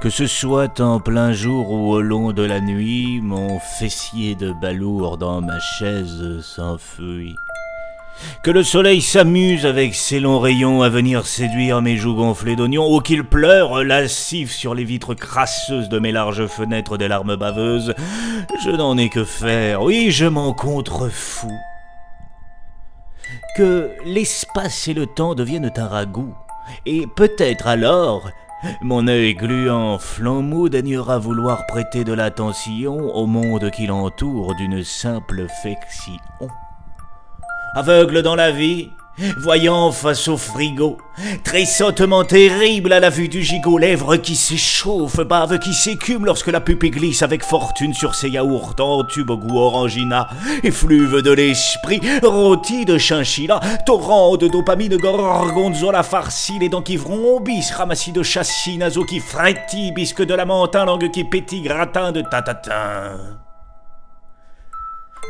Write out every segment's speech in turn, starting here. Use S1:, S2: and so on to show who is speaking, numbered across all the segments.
S1: Que ce soit en plein jour ou au long de la nuit, mon fessier de balourd dans ma chaise s'enfuit. Que le soleil s'amuse avec ses longs rayons à venir séduire mes joues gonflées d'oignons, ou qu'il pleure lascif sur les vitres crasseuses de mes larges fenêtres des larmes baveuses, je n'en ai que faire, oui, je m'en contrefous. Que l'espace et le temps deviennent un ragoût, et peut-être alors mon œil gluant, flambeau daignera vouloir prêter de l'attention au monde qui l'entoure d'une simple fiction. Aveugle dans la vie, voyant face au frigo, tressautement terrible à la vue du gigot, lèvres qui s'échauffent, bave qui s'écume lorsque la pupille glisse avec fortune sur ses yaourts en tube au goût orangina, effluve de l'esprit, rôti de chinchilla, torrent de dopamine, gorgonzola farci, les dents qui vrombissent, ramassis de châssis, naseaux qui frétillent, bisque de lamentin, langue qui pétille, gratin de tatatin.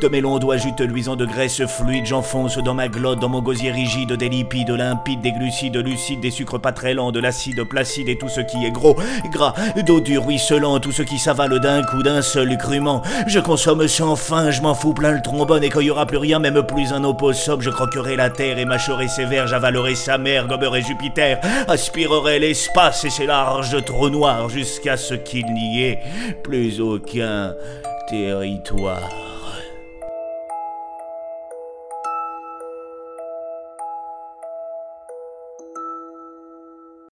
S1: De mes longs doigts juteux luisants de graisse fluide, j'enfonce dans ma glotte, dans mon gosier rigide, des lipides limpides, des glucides lucides, des sucres pas très lents, de l'acide placide et tout ce qui est gros, gras, d'eau du ruisselant, tout ce qui s'avale d'un coup d'un seul crûment. Je consomme sans fin, je m'en fous plein le trombone et quand il aura plus rien, même plus un opossum, je croquerai la terre et mâcherai ses vers, j'avalerai sa mère, goberai Jupiter, aspirerai l'espace et ses larges trous noirs jusqu'à ce qu'il n'y ait plus aucun territoire.